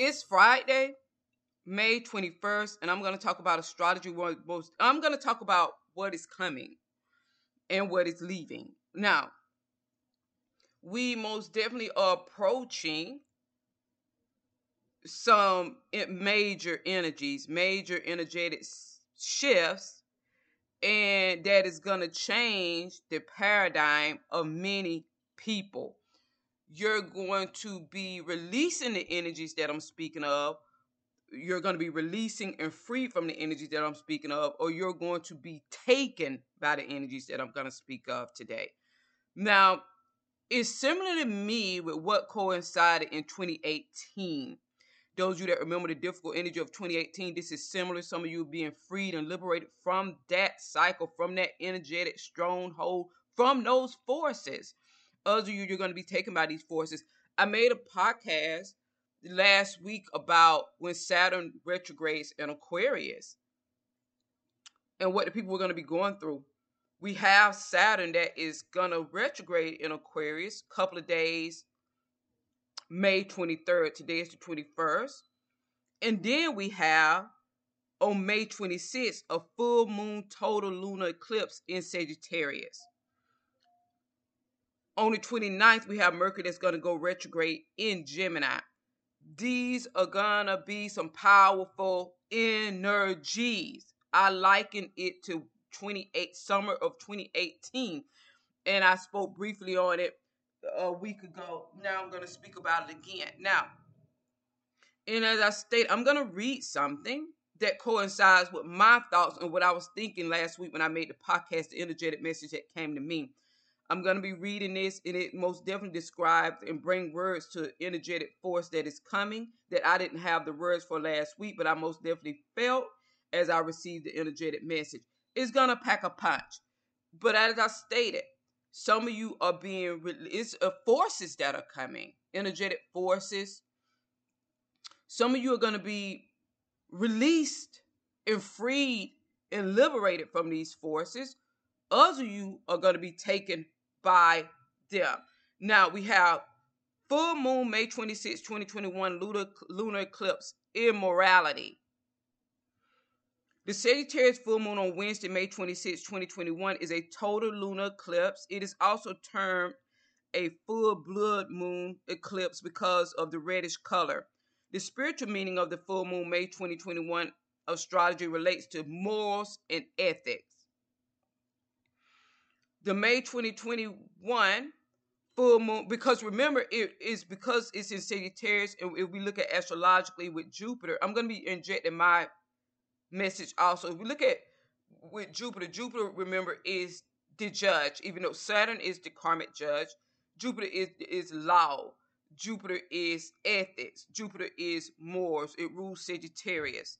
It's Friday, May 21st, and I'm going to talk about astrology. Most, I'm going to talk about what is coming and what is leaving. Now, we most definitely are approaching some major energies, major energetic shifts, and that is going to change the paradigm of many people you're going to be releasing the energies that I'm speaking of. You're going to be releasing and free from the energies that I'm speaking of, or you're going to be taken by the energies that I'm going to speak of today. Now, it's similar to me with what coincided in 2018. Those of you that remember the difficult energy of 2018, this is similar. Some of you being freed and liberated from that cycle, from that energetic stronghold, from those forces. Others of you, you're going to be taken by these forces. I made a podcast last week about when Saturn retrogrades in Aquarius and what the people are going to be going through. We have Saturn that is going to retrograde in Aquarius a couple of days, May 23rd. Today is the 21st. And then we have on May 26th a full moon total lunar eclipse in Sagittarius on the 29th, we have Mercury that's going to go retrograde in Gemini. These are going to be some powerful energies. I liken it to 28 summer of 2018 and I spoke briefly on it a week ago. Now I'm going to speak about it again. Now, and as I state, I'm going to read something that coincides with my thoughts and what I was thinking last week when I made the podcast, the energetic message that came to me. I'm going to be reading this, and it most definitely describes and bring words to energetic force that is coming that I didn't have the words for last week, but I most definitely felt as I received the energetic message. It's going to pack a punch. But as I stated, some of you are being, it's uh, forces that are coming, energetic forces. Some of you are going to be released and freed and liberated from these forces. Others of you are going to be taken by them. Now we have full moon May 26, 2021, lunar, lunar eclipse, immorality. The Sagittarius full moon on Wednesday, May 26, 2021, is a total lunar eclipse. It is also termed a full blood moon eclipse because of the reddish color. The spiritual meaning of the full moon May 2021 astrology relates to morals and ethics the May 2021 full moon because remember it is because it's in Sagittarius and if we look at astrologically with Jupiter, I'm going to be injecting my message also. If we look at with Jupiter, Jupiter remember is the judge, even though Saturn is the karmic judge. Jupiter is is law. Jupiter is ethics. Jupiter is morals. It rules Sagittarius.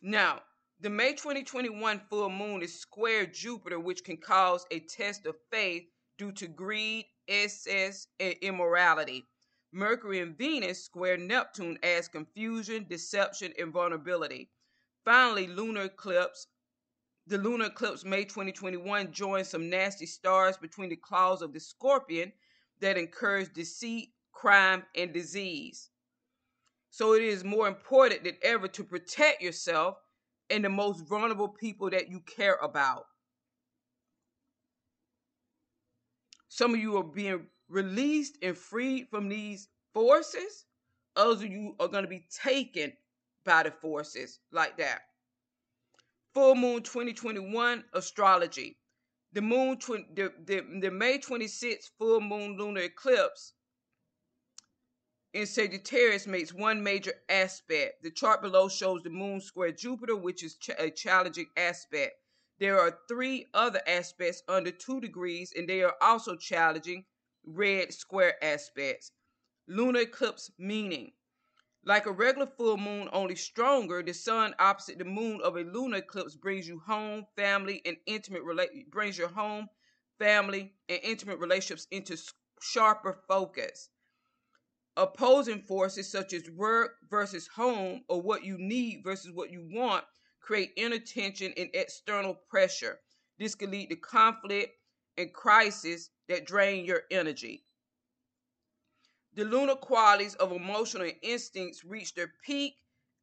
Now, the May 2021 full moon is square Jupiter, which can cause a test of faith due to greed, excess, and immorality. Mercury and Venus square Neptune adds confusion, deception, and vulnerability. Finally, lunar eclipse. The lunar eclipse May 2021 joins some nasty stars between the claws of the scorpion that encourage deceit, crime, and disease. So it is more important than ever to protect yourself and the most vulnerable people that you care about. Some of you are being released and freed from these forces. Others of you are going to be taken by the forces like that. Full Moon 2021 astrology. The moon, tw- the, the, the May 26th full moon lunar eclipse in Sagittarius makes one major aspect. The chart below shows the moon square Jupiter, which is ch- a challenging aspect. There are three other aspects under two degrees, and they are also challenging red square aspects. Lunar eclipse meaning. Like a regular full moon, only stronger, the sun opposite the moon of a lunar eclipse brings you home, family, and intimate relate brings your home, family, and intimate relationships into sharper focus. Opposing forces such as work versus home or what you need versus what you want create inner tension and external pressure. This can lead to conflict and crisis that drain your energy. The lunar qualities of emotional instincts reach their peak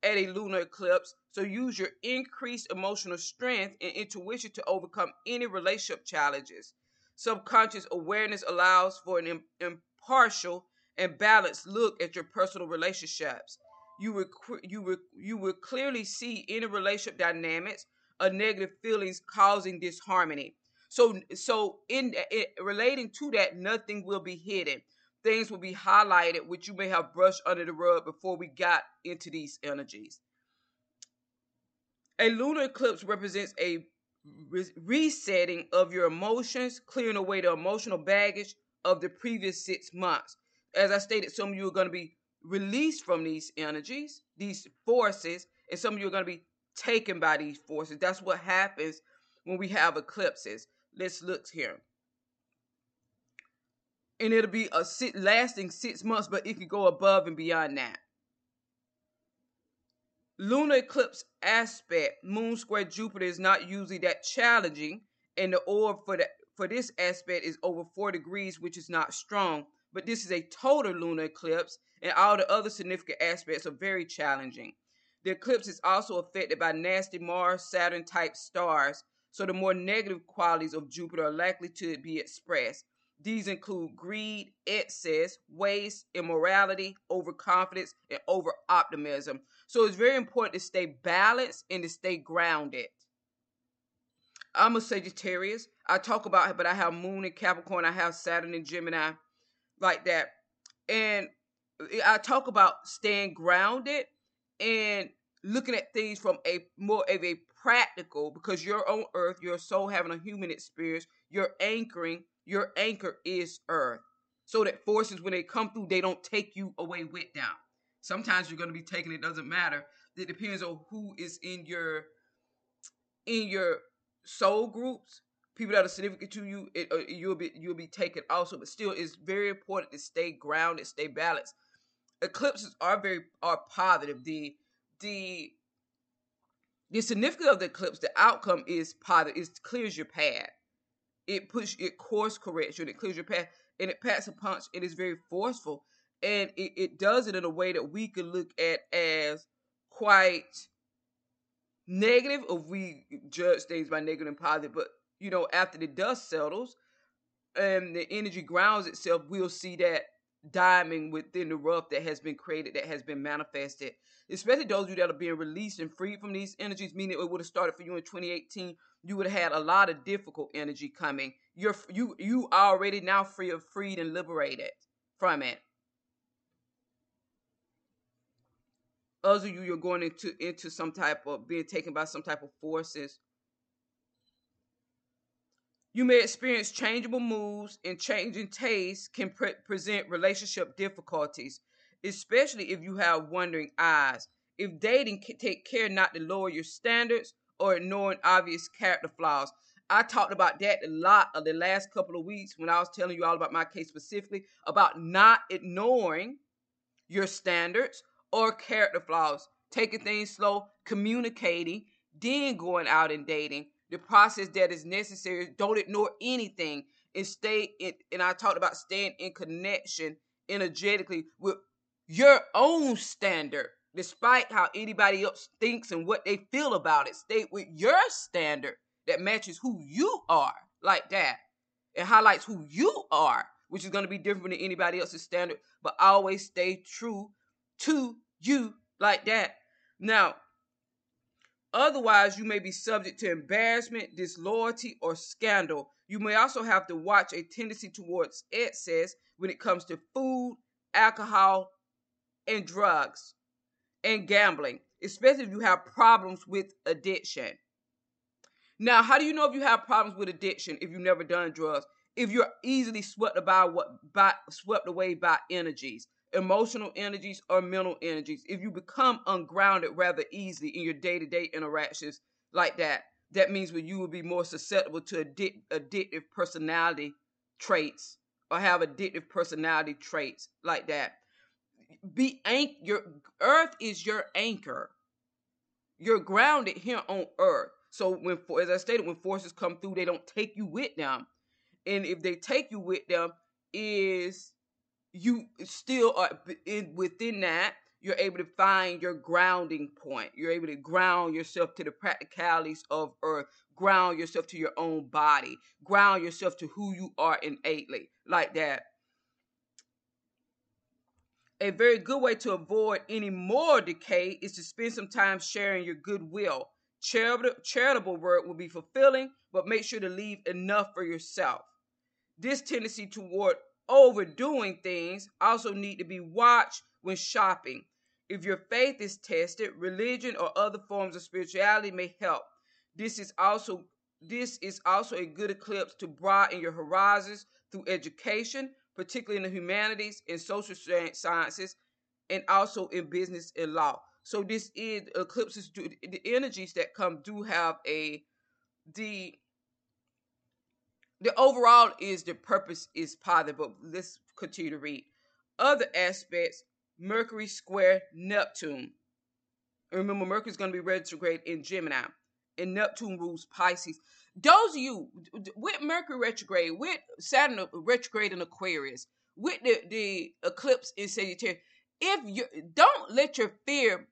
at a lunar eclipse, so use your increased emotional strength and intuition to overcome any relationship challenges. Subconscious awareness allows for an impartial and balanced look at your personal relationships. You will you will you will clearly see any relationship dynamics or negative feelings causing disharmony. So so in, in relating to that, nothing will be hidden things will be highlighted which you may have brushed under the rug before we got into these energies. A lunar eclipse represents a resetting of your emotions, clearing away the emotional baggage of the previous six months. As I stated, some of you are going to be released from these energies, these forces, and some of you are going to be taken by these forces. That's what happens when we have eclipses. Let's look here and it'll be a sit lasting six months, but it could go above and beyond that. Lunar eclipse aspect, Moon square Jupiter is not usually that challenging, and the orb for the for this aspect is over four degrees, which is not strong. But this is a total lunar eclipse, and all the other significant aspects are very challenging. The eclipse is also affected by nasty Mars Saturn type stars, so the more negative qualities of Jupiter are likely to be expressed. These include greed, excess, waste, immorality, overconfidence, and over optimism. So it's very important to stay balanced and to stay grounded. I'm a Sagittarius. I talk about it, but I have Moon in Capricorn, I have Saturn in Gemini, like that. And I talk about staying grounded and looking at things from a more of a practical because you're on earth, your soul having a human experience, you're anchoring your anchor is earth. So that forces, when they come through, they don't take you away with them. Sometimes you're going to be taken, it doesn't matter. It depends on who is in your in your soul groups, people that are significant to you, it, uh, you'll be you'll be taken also. But still, it's very important to stay grounded, stay balanced. Eclipses are very are positive. The the the significance of the eclipse, the outcome is positive. It clears your path it puts it course corrects you and it clears your path and it packs a punch it is very forceful and it, it does it in a way that we can look at as quite negative if we judge things by negative and positive but you know after the dust settles and the energy grounds itself we'll see that diamond within the rough that has been created that has been manifested especially those of you that are being released and freed from these energies meaning it would have started for you in 2018 you would have had a lot of difficult energy coming. You're you you are already now free of freed and liberated from it. Others of you, you're going into into some type of being taken by some type of forces. You may experience changeable moods and changing tastes can pre- present relationship difficulties, especially if you have wandering eyes. If dating, take care not to lower your standards or ignoring obvious character flaws. I talked about that a lot of the last couple of weeks when I was telling you all about my case specifically about not ignoring your standards or character flaws, taking things slow, communicating, then going out and dating. The process that is necessary. Don't ignore anything and stay in. And I talked about staying in connection energetically with your own standard despite how anybody else thinks and what they feel about it. Stay with your standard that matches who you are, like that. It highlights who you are, which is going to be different than anybody else's standard, but always stay true to you, like that. Now, otherwise, you may be subject to embarrassment, disloyalty, or scandal. You may also have to watch a tendency towards excess when it comes to food, alcohol, and drugs and gambling, especially if you have problems with addiction. Now, how do you know if you have problems with addiction if you've never done drugs? If you're easily swept what by swept away by energies. Emotional energies, or mental energies. If you become ungrounded rather easily in your day to day interactions like that, that means when you will be more susceptible to addic- addictive personality traits or have addictive personality traits like that. Be anch- your earth is your anchor. You're grounded here on earth. So when as I stated, when forces come through, they don't take you with them. And if they take you with them, is you still are in within that you're able to find your grounding point. You're able to ground yourself to the practicalities of earth, ground yourself to your own body, ground yourself to who you are innately, like that. A very good way to avoid any more decay is to spend some time sharing your goodwill. Charitable, charitable work will be fulfilling, but make sure to leave enough for yourself. This tendency toward overdoing things also need to be watched when shopping. If your faith is tested, religion or other forms of spirituality may help. This is also this is also a good eclipse to broaden your horizons through education, particularly in the humanities and social sciences, and also in business and law. So this is eclipses do the energies that come do have a the the overall is the purpose is positive, but let's continue to read. Other aspects Mercury square Neptune. Remember, Mercury's going to be retrograde in Gemini, and Neptune rules Pisces. Those of you with Mercury retrograde, with Saturn retrograde in Aquarius, with the, the eclipse in Sagittarius, if you don't let your fear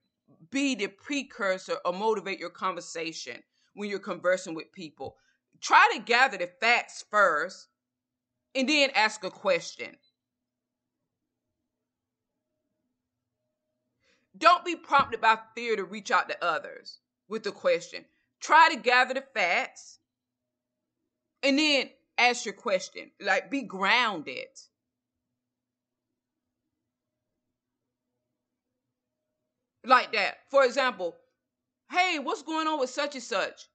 be the precursor or motivate your conversation when you're conversing with people. Try to gather the facts first and then ask a question. Don't be prompted by fear to reach out to others with the question. Try to gather the facts and then ask your question. Like, be grounded. Like that. For example, hey, what's going on with such and such?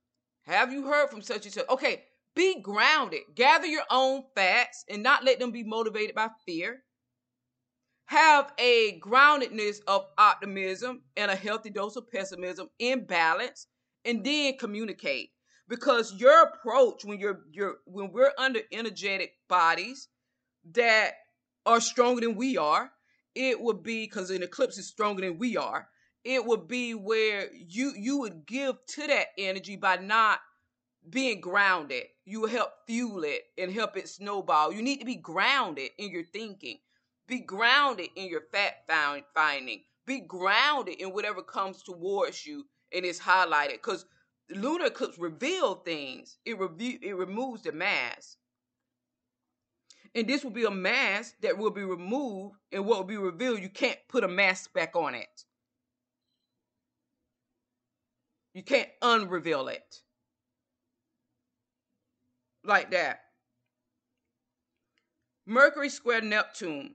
Have you heard from such and such? Okay, be grounded. Gather your own facts and not let them be motivated by fear have a groundedness of optimism and a healthy dose of pessimism in balance and then communicate because your approach when you're you're when we're under energetic bodies that are stronger than we are it would be because an eclipse is stronger than we are it would be where you you would give to that energy by not being grounded you will help fuel it and help it snowball you need to be grounded in your thinking be grounded in your fact finding. Be grounded in whatever comes towards you and is highlighted. Because lunar eclipse reveal things. It review it removes the mask. And this will be a mask that will be removed, and what will be revealed, you can't put a mask back on it. You can't unreveal it. Like that. Mercury square Neptune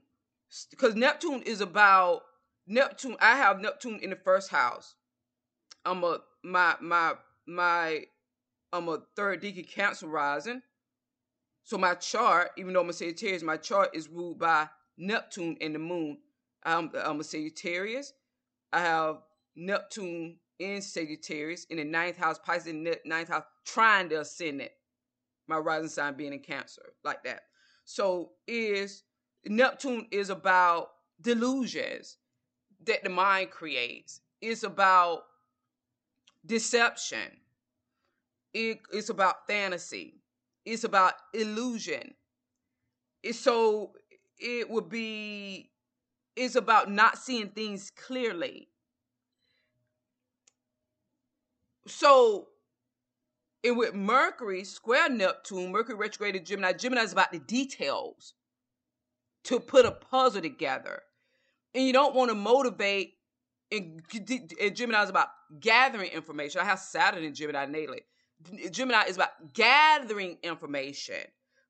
because Neptune is about Neptune. I have Neptune in the first house. I'm a my my my I'm a third decan Cancer rising. So my chart, even though I'm a Sagittarius, my chart is ruled by Neptune and the Moon. I'm, I'm a Sagittarius. I have Neptune in Sagittarius in the ninth house, Pisces in the ninth house, trying to ascend it. My rising sign being in Cancer, like that. So is Neptune is about delusions that the mind creates. It's about deception. It, it's about fantasy. It's about illusion. It's so it would be it's about not seeing things clearly. So and with Mercury square Neptune, Mercury retrograde Gemini, Gemini is about the details to put a puzzle together. And you don't want to motivate. And, and Gemini is about gathering information. I have Saturn in Gemini natally. Gemini is about gathering information,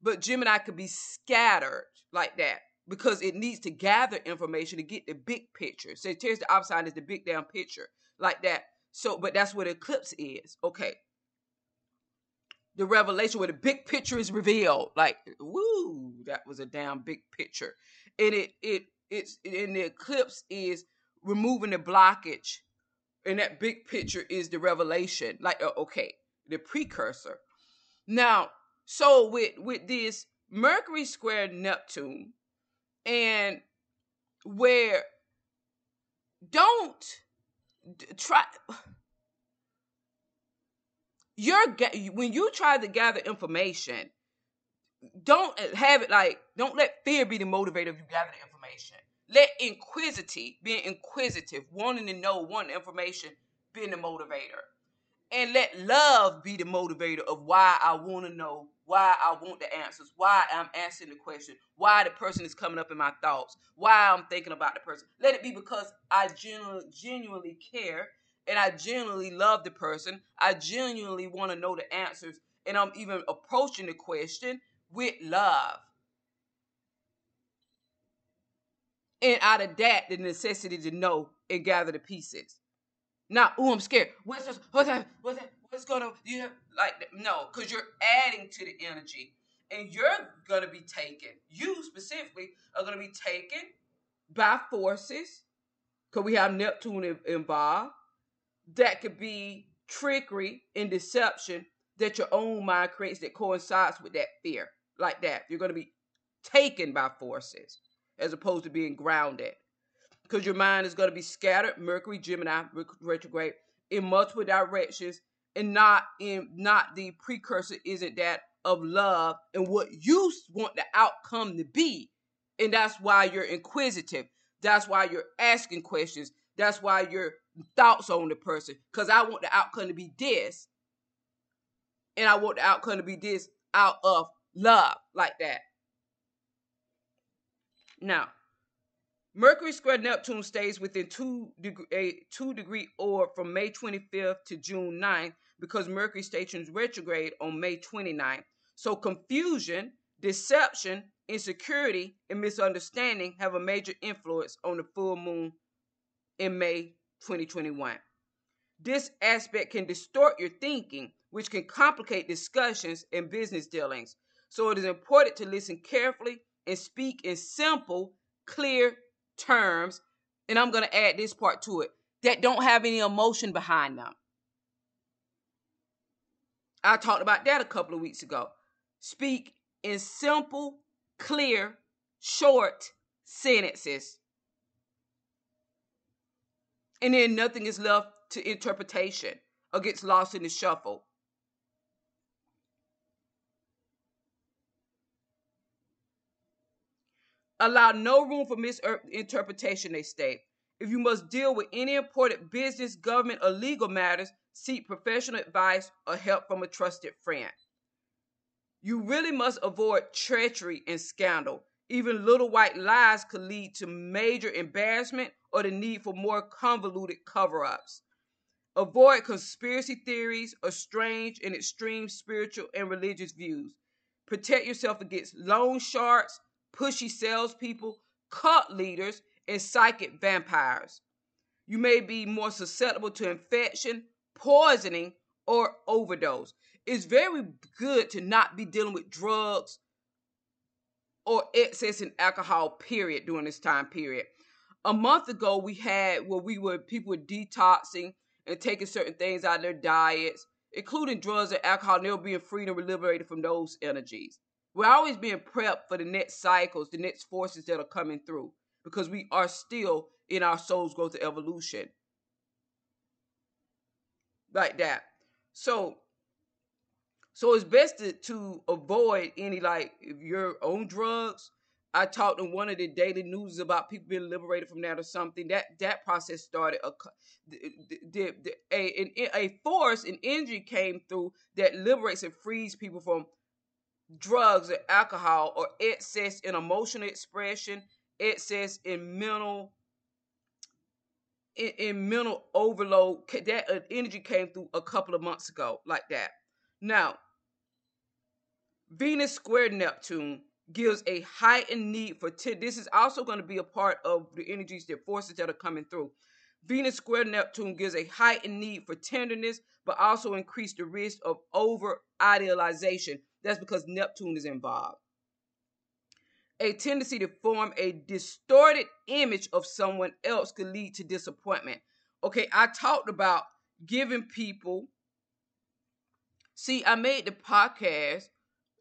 but Gemini could be scattered like that because it needs to gather information to get the big picture. So, Sagittarius, the opposite is the big damn picture like that. So, but that's what eclipse is. Okay, the revelation where the big picture is revealed. Like, woo, that was a damn big picture. And it it it's in the eclipse is removing the blockage, and that big picture is the revelation. Like uh, okay, the precursor. Now, so with with this Mercury square Neptune, and where don't try you're when you try to gather information don't eh, have it like don't let fear be the motivator of you gather the information. Let inquisitive being inquisitive wanting to know wanting information being the motivator. And let love be the motivator of why i want to know why i want the answers why i'm answering the question why the person is coming up in my thoughts why i'm thinking about the person let it be because i genuinely, genuinely care and i genuinely love the person i genuinely want to know the answers and i'm even approaching the question with love. And out of that, the necessity to know and gather the pieces. Not, oh, I'm scared. What's this? What's that? What's that? What's gonna You have, like no, because you're adding to the energy, and you're gonna be taken. You specifically are gonna be taken by forces, because we have Neptune involved. That could be trickery and deception that your own mind creates that coincides with that fear like that. You're going to be taken by forces as opposed to being grounded. Because your mind is going to be scattered, Mercury, Gemini, retrograde, in multiple directions, and not in not the precursor isn't that of love and what you want the outcome to be. And that's why you're inquisitive. That's why you're asking questions. That's why your thoughts on the person. Because I want the outcome to be this. And I want the outcome to be this out of love like that. Now, Mercury square Neptune stays within two degree, a two degree orb from May 25th to June 9th because Mercury stations retrograde on May 29th. So confusion, deception, insecurity, and misunderstanding have a major influence on the full moon in May 2021. This aspect can distort your thinking, which can complicate discussions and business dealings. So it is important to listen carefully and speak in simple, clear terms. And I'm going to add this part to it that don't have any emotion behind them. I talked about that a couple of weeks ago. Speak in simple, clear, short sentences. And then nothing is left to interpretation or gets lost in the shuffle. Allow no room for misinterpretation, they state. If you must deal with any important business, government, or legal matters, seek professional advice or help from a trusted friend. You really must avoid treachery and scandal. Even little white lies could lead to major embarrassment or the need for more convoluted cover ups. Avoid conspiracy theories or strange and extreme spiritual and religious views. Protect yourself against loan sharks, pushy salespeople, cult leaders, and psychic vampires. You may be more susceptible to infection, poisoning, or overdose. It's very good to not be dealing with drugs or excess in alcohol, period, during this time period. A month ago, we had where we were people were detoxing and taking certain things out of their diets, including drugs and alcohol, and they were being freed and liberated from those energies. We're always being prepped for the next cycles, the next forces that are coming through, because we are still in our soul's growth and evolution. Like that. So so it's best to, to avoid any like if you're on drugs. I talked in one of the daily news about people being liberated from that or something. That that process started. A, the, the, a, a force, an energy came through that liberates and frees people from drugs or alcohol or excess in emotional expression, excess in mental in, in mental overload. That uh, energy came through a couple of months ago, like that. Now, Venus square Neptune gives a heightened need for t- this is also going to be a part of the energies the forces that are coming through venus square neptune gives a heightened need for tenderness but also increase the risk of over idealization that's because Neptune is involved. A tendency to form a distorted image of someone else could lead to disappointment. Okay, I talked about giving people. See, I made the podcast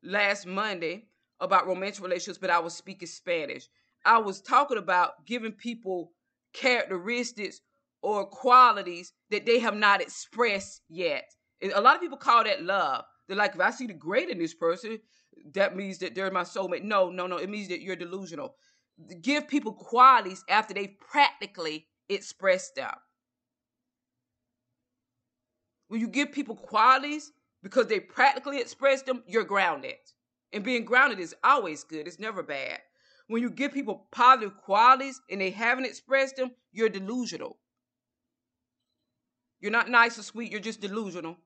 last Monday about romantic relationships, but I was speaking Spanish. I was talking about giving people characteristics or qualities that they have not expressed yet. A lot of people call that love. They're like, if I see the great in this person, that means that they're my soulmate. No, no, no. It means that you're delusional. Give people qualities after they've practically expressed them. When you give people qualities because they practically express them, you're grounded. And being grounded is always good, it's never bad. When you give people positive qualities and they haven't expressed them, you're delusional. You're not nice or sweet, you're just delusional.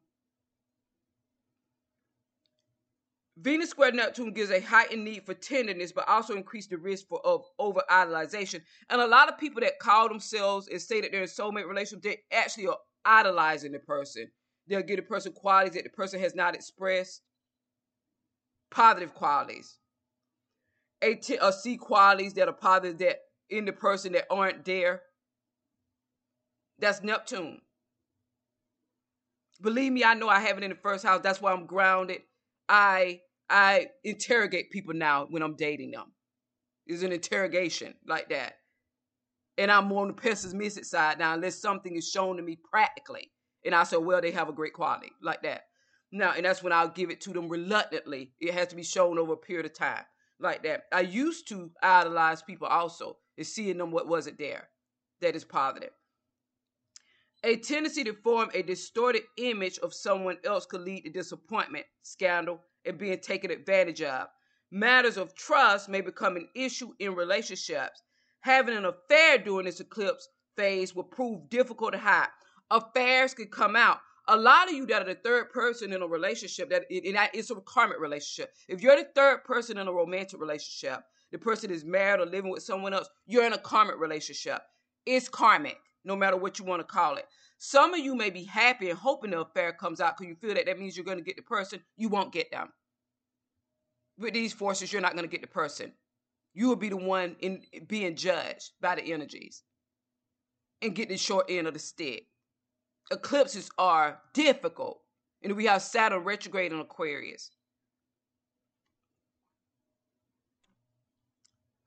Venus square Neptune gives a heightened need for tenderness, but also increase the risk for of over idolization. And a lot of people that call themselves and say that they're in soulmate relationship, they actually are idolizing the person. They'll give the person qualities that the person has not expressed, positive qualities. A t- or see qualities that are positive that in the person that aren't there. That's Neptune. Believe me, I know I have it in the first house. That's why I'm grounded. I I interrogate people now when I'm dating them. It's an interrogation like that. And I'm on the pessimistic side now, unless something is shown to me practically. And I say, well, they have a great quality like that. Now, and that's when I'll give it to them reluctantly. It has to be shown over a period of time like that. I used to idolize people also and seeing them what wasn't there that is positive. A tendency to form a distorted image of someone else could lead to disappointment, scandal, and being taken advantage of. Matters of trust may become an issue in relationships. Having an affair during this eclipse phase will prove difficult to hide. Affairs could come out. A lot of you that are the third person in a relationship, that it's a karmic relationship. If you're the third person in a romantic relationship, the person is married or living with someone else, you're in a karmic relationship. It's karmic no matter what you want to call it. Some of you may be happy and hoping the affair comes out because you feel that that means you're going to get the person. You won't get them. With these forces, you're not going to get the person. You will be the one in being judged by the energies and get the short end of the stick. Eclipses are difficult, and we have Saturn retrograde in Aquarius.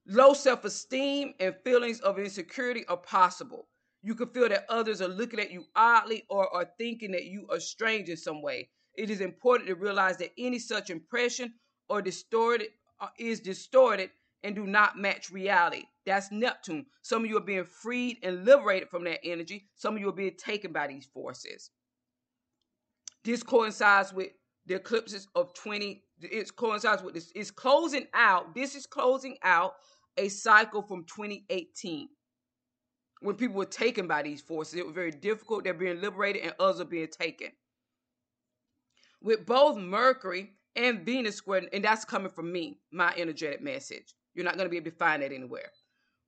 Low self esteem and feelings of insecurity are possible. You can feel that others are looking at you oddly or are thinking that you are strange in some way. It is important to realize that any such impression or distorted uh, is distorted and do not match reality. That's Neptune. Some of you are being freed and liberated from that energy. Some of you are being taken by these forces. This coincides with the eclipses of 20. It coincides with this. It's closing out. This is closing out a cycle from 2018 when people were taken by these forces. It was very difficult. They're being liberated and others are being taken. With both Mercury and Venus square, and that's coming from me, my energetic message. You're not going to be able to find that anywhere.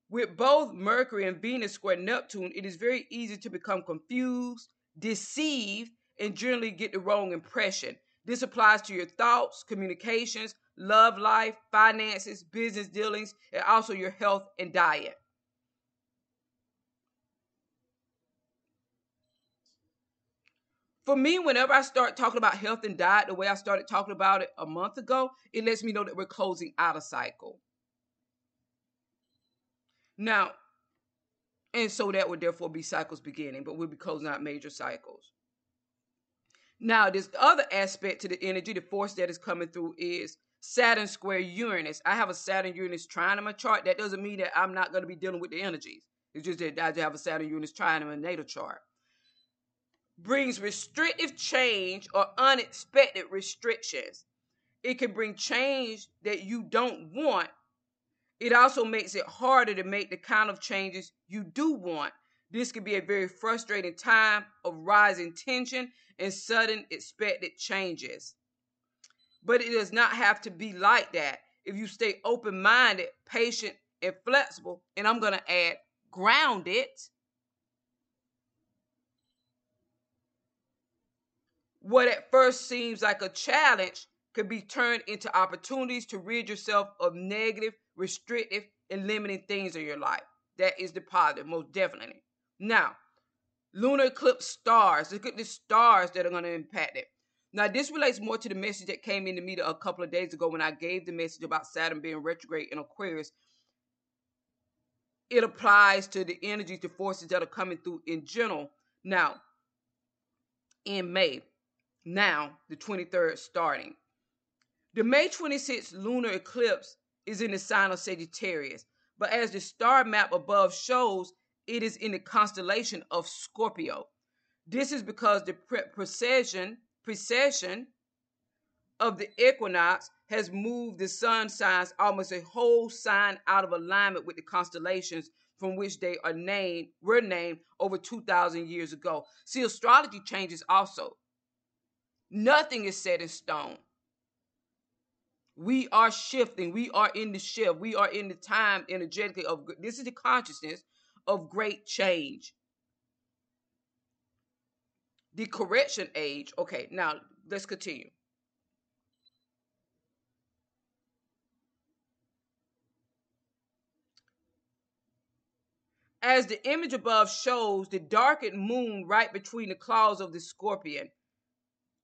With both Mercury and Venus square Neptune, it is very easy to become confused, deceived, and generally get the wrong impression. This applies to your thoughts, communications, love life, finances, business dealings, and also your health and diet. For me, whenever I start talking about health and diet the way I started talking about it a month ago, it lets me know that we're closing out a cycle. Now, and so that would therefore be cycles beginning, but we'll be closing out major cycles. Now, this other aspect to the energy, the force that is coming through is Saturn square Uranus. I have a Saturn Uranus trine in my chart. That doesn't mean that I'm not going to be dealing with the energies. It's just that I have a Saturn Uranus trine in my natal chart brings restrictive change or unexpected restrictions. It can bring change that you don't want. It also makes it harder to make the kind of changes you do want. This can be a very frustrating time of rising tension and sudden expected changes. But it does not have to be like that if you stay open minded, patient, and flexible. And I'm going to add grounded What at first seems like a challenge could be turned into opportunities to rid yourself of negative restrictive, and limiting things in your life. That is the positive, most definitely. Now, lunar eclipse stars. Look at the stars that are going to impact it. Now, this relates more to the message that came into me a couple of days ago when I gave the message about Saturn being retrograde in Aquarius. It applies to the energies, the forces that are coming through in general. Now, in May, now the 23rd starting. The May 26th lunar eclipse is in the sign of Sagittarius, but as the star map above shows, it is in the constellation of Scorpio. This is because the precession precession of the equinox has moved the sun signs almost a whole sign out of alignment with the constellations from which they are named were named over 2000 years ago see astrology changes also nothing is set in stone we are shifting we are in the shift we are in the time energetically of this is the consciousness of great change the correction age. Okay, now let's continue. As the image above shows, the darkened moon right between the claws of the scorpion.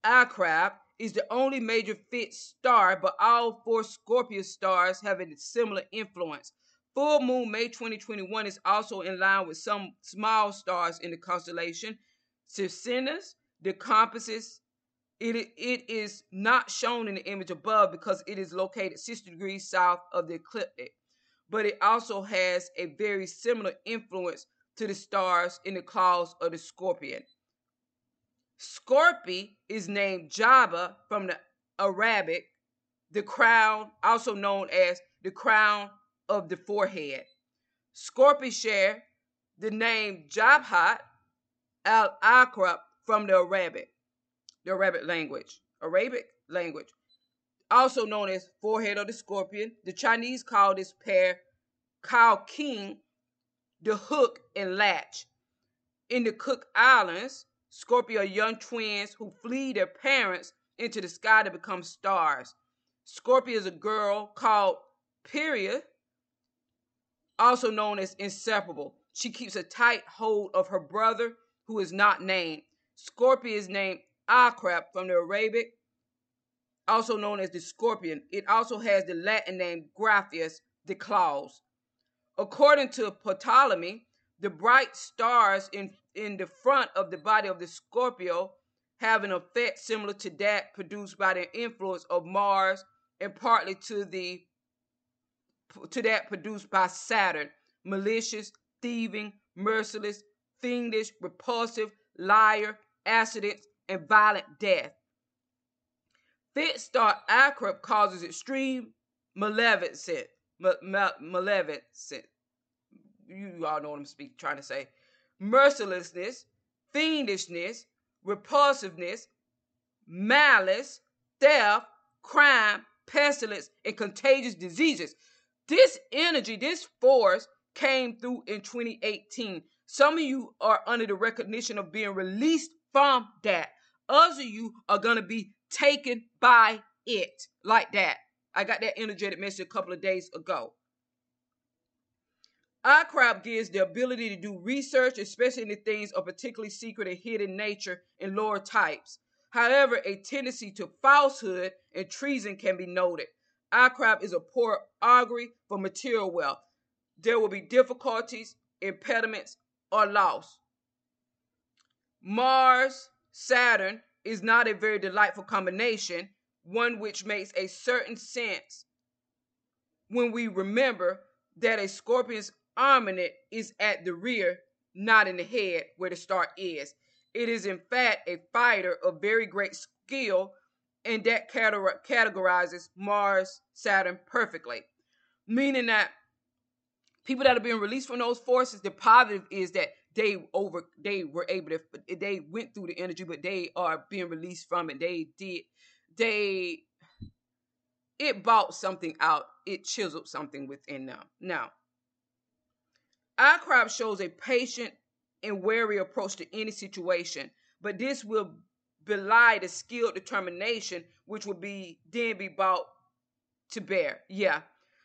Akrab is the only major fit star, but all four Scorpio stars have a similar influence. Full moon May 2021 is also in line with some small stars in the constellation Circinus, the compasses, it, it is not shown in the image above because it is located 60 degrees south of the ecliptic. But it also has a very similar influence to the stars in the claws of the scorpion. Scorpy is named Jabba from the Arabic, the crown, also known as the crown of the forehead. Scorpi share the name Jabhat al Akrab from the Arabic, the Arabic language. Arabic language, also known as forehead of the scorpion. The Chinese call this pair Kao King, the hook and latch. In the Cook Islands, Scorpio are young twins who flee their parents into the sky to become stars. Scorpio is a girl called Pyria, also known as inseparable. She keeps a tight hold of her brother who is not named. Scorpion is named Akrab from the Arabic, also known as the scorpion. It also has the Latin name Graffias, the claws. According to Ptolemy, the bright stars in, in the front of the body of the Scorpio have an effect similar to that produced by the influence of Mars and partly to the to that produced by Saturn, malicious, thieving, merciless, fiendish, repulsive, liar, accidents, and violent death. Fit star Akrab causes extreme malevolence. Malevolence. You all know what I'm trying to say. Mercilessness, fiendishness, repulsiveness, malice, theft, crime, pestilence, and contagious diseases. This energy, this force came through in 2018 some of you are under the recognition of being released from that. Others of you are going to be taken by it like that. I got that energetic message a couple of days ago. Akrab gives the ability to do research, especially in the things of particularly secret and hidden nature and lower types. However, a tendency to falsehood and treason can be noted. Akrab is a poor augury for material wealth. There will be difficulties, impediments, or loss. Mars, Saturn is not a very delightful combination, one which makes a certain sense when we remember that a scorpion's armament is at the rear, not in the head where the star is. It is, in fact, a fighter of very great skill, and that categorizes Mars, Saturn perfectly. Meaning that people that are being released from those forces, the positive is that they over they were able to they went through the energy, but they are being released from it. They did they it bought something out, it chiseled something within them. Now, Akrab shows a patient and wary approach to any situation, but this will belie the skilled determination which will be then be brought to bear. Yeah.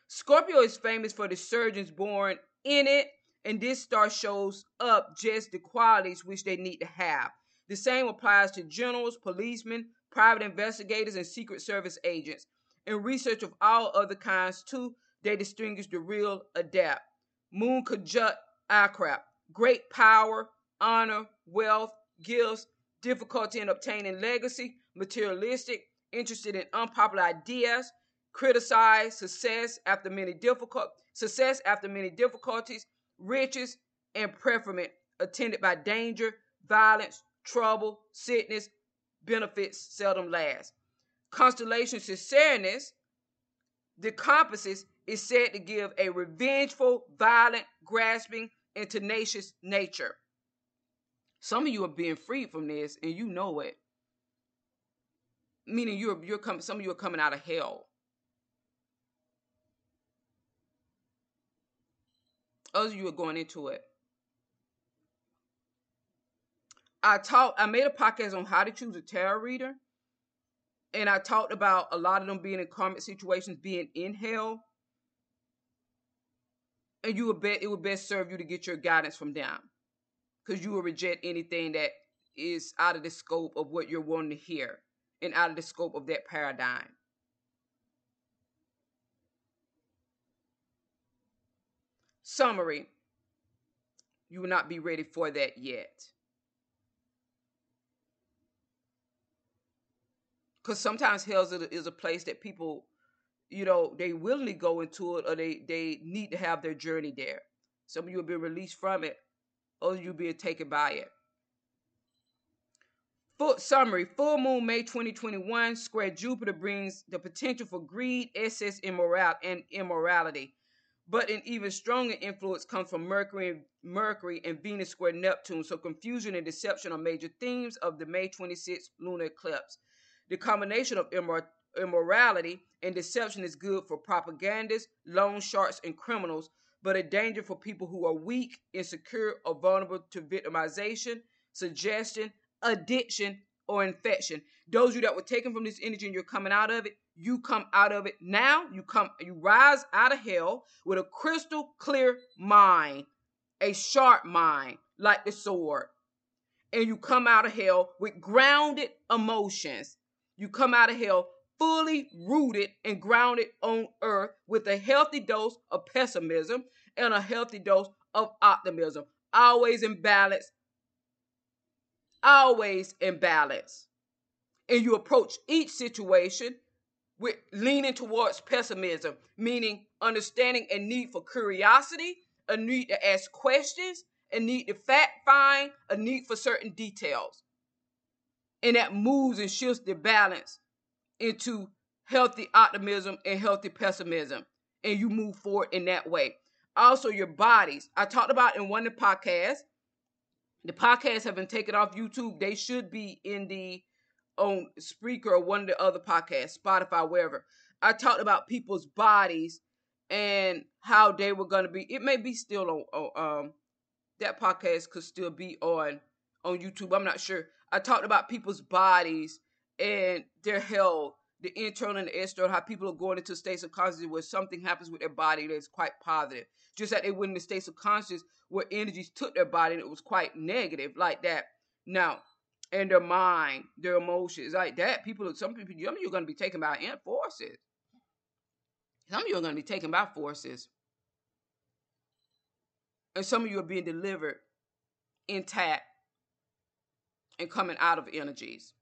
Scorpio is famous for the surgeons born in it, and this star shows up just the qualities which they need to have. The same applies to generals, policemen, private investigators, and Secret Service agents. In research of all other kinds, too, they distinguish the real adept. Moon conjunct Akrab, great power, honor, wealth, gifts, difficulty in obtaining legacy, materialistic, interested in unpopular ideas, criticize success after many difficult success after many difficulties, riches, and preferment attended by danger, violence, trouble, sickness, benefits seldom last. Constellation Circinus, the compasses is said to give a revengeful, violent, grasping, and tenacious nature. Some of you are being freed from this, and you know it. Meaning you're you're coming. Some of you are coming out of hell. Others you are going into it. I talked. I made a podcast on how to choose a tarot reader, and I talked about a lot of them being in karmic situations, being in hell, and you would bet it would best serve you to get your guidance from them because you will reject anything that is out of the scope of what you're wanting to hear and out of the scope of that paradigm. Summary You will not be ready for that yet. Because sometimes hell is a, is a place that people, you know, they willingly go into it or they, they need to have their journey there. Some of you have been released from it or you being taken by it. Full summary full moon may 2021 square jupiter brings the potential for greed excess immoral and immorality but an even stronger influence comes from mercury mercury and venus square neptune so confusion and deception are major themes of the may 26th lunar eclipse the combination of immor- immorality and deception is good for propagandists loan sharks and criminals but a danger for people who are weak, insecure, or vulnerable to victimization, suggestion, addiction, or infection. Those of you that were taken from this energy and you're coming out of it, you come out of it now. You come, you rise out of hell with a crystal clear mind, a sharp mind, like the sword. And you come out of hell with grounded emotions. You come out of hell fully rooted and grounded on earth with a healthy dose of pessimism and a healthy dose of optimism. Always in balance. Always in balance. And you approach each situation with leaning towards pessimism, meaning understanding a need for curiosity, a need to ask questions, a need to fact find, a need for certain details. And that moves and shifts the balance into healthy optimism and healthy pessimism. And you move forward in that way. Also, your bodies. I talked about in one of the podcasts. The podcasts have been taken off YouTube. They should be in the on Spreaker or one of the other podcasts, Spotify, wherever. I talked about people's bodies and how they were going to be. It may be still on, on um that podcast could still be on on YouTube. I'm not sure. I talked about people's bodies and their health, the internal and the external, how people are going into states of consciousness where something happens with their body that's quite positive. Just like they went into states of consciousness where energies took their body and it was quite negative, like that. Now, and their mind, their emotions, like that. People, some people, some of you are going to be taken by forces. Some of you are going to be taken by forces. And some of you are being delivered intact and coming out of energies.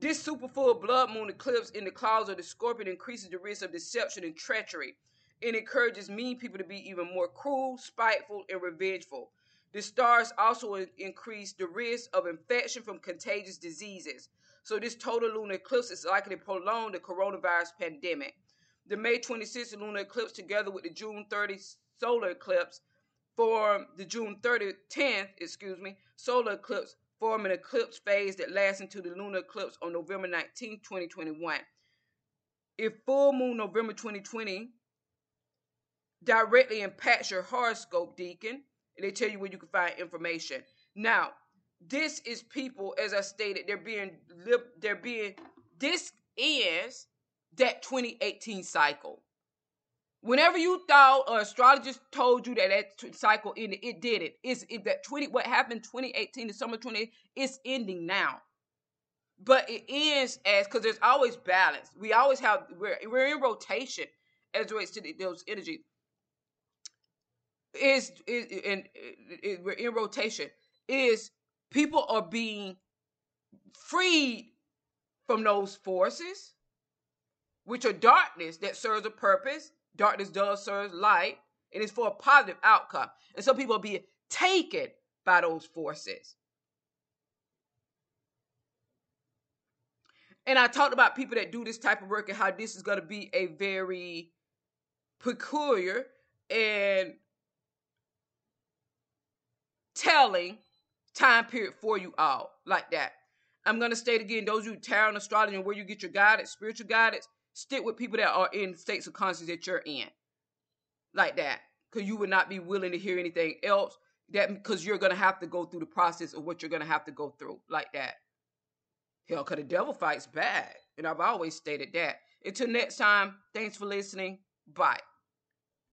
This super full blood moon eclipse in the clouds of the scorpion increases the risk of deception and treachery. It encourages mean people to be even more cruel, spiteful, and revengeful. The stars also increase the risk of infection from contagious diseases. So this total lunar eclipse is likely to prolong the coronavirus pandemic. The May 26th lunar eclipse together with the June 30 solar eclipse form the June 30th 10th, excuse me, solar eclipse form an eclipse phase that lasts into the lunar eclipse on November 19, 2021. If full moon November 2020 directly impacts your horoscope, Deacon, and they tell you where you can find information. Now, this is people, as I stated, they're being they're being this is that 2018 cycle. Whenever you thought or astrologist told you that that cycle ended, it did it. It's it, that 20 what happened 2018 to summer 20 it's ending now. But it ends as because there's always balance. We always have we're we're in rotation as relates to the, those energies. Is is and we're in rotation. Is people are being freed from those forces, which are darkness that serves a purpose Darkness does serve light, and it's for a positive outcome. And some people are being taken by those forces. And I talked about people that do this type of work and how this is going to be a very peculiar and telling time period for you all like that. I'm going to state again those you tarot and astrology and where you get your guidance, spiritual guidance, stick with people that are in states of consciousness that you're in, like that, because you would not be willing to hear anything else. That because you're gonna have to go through the process of what you're gonna have to go through, like that. Hell, cause the devil fights bad, and I've always stated that. Until next time, thanks for listening. Bye.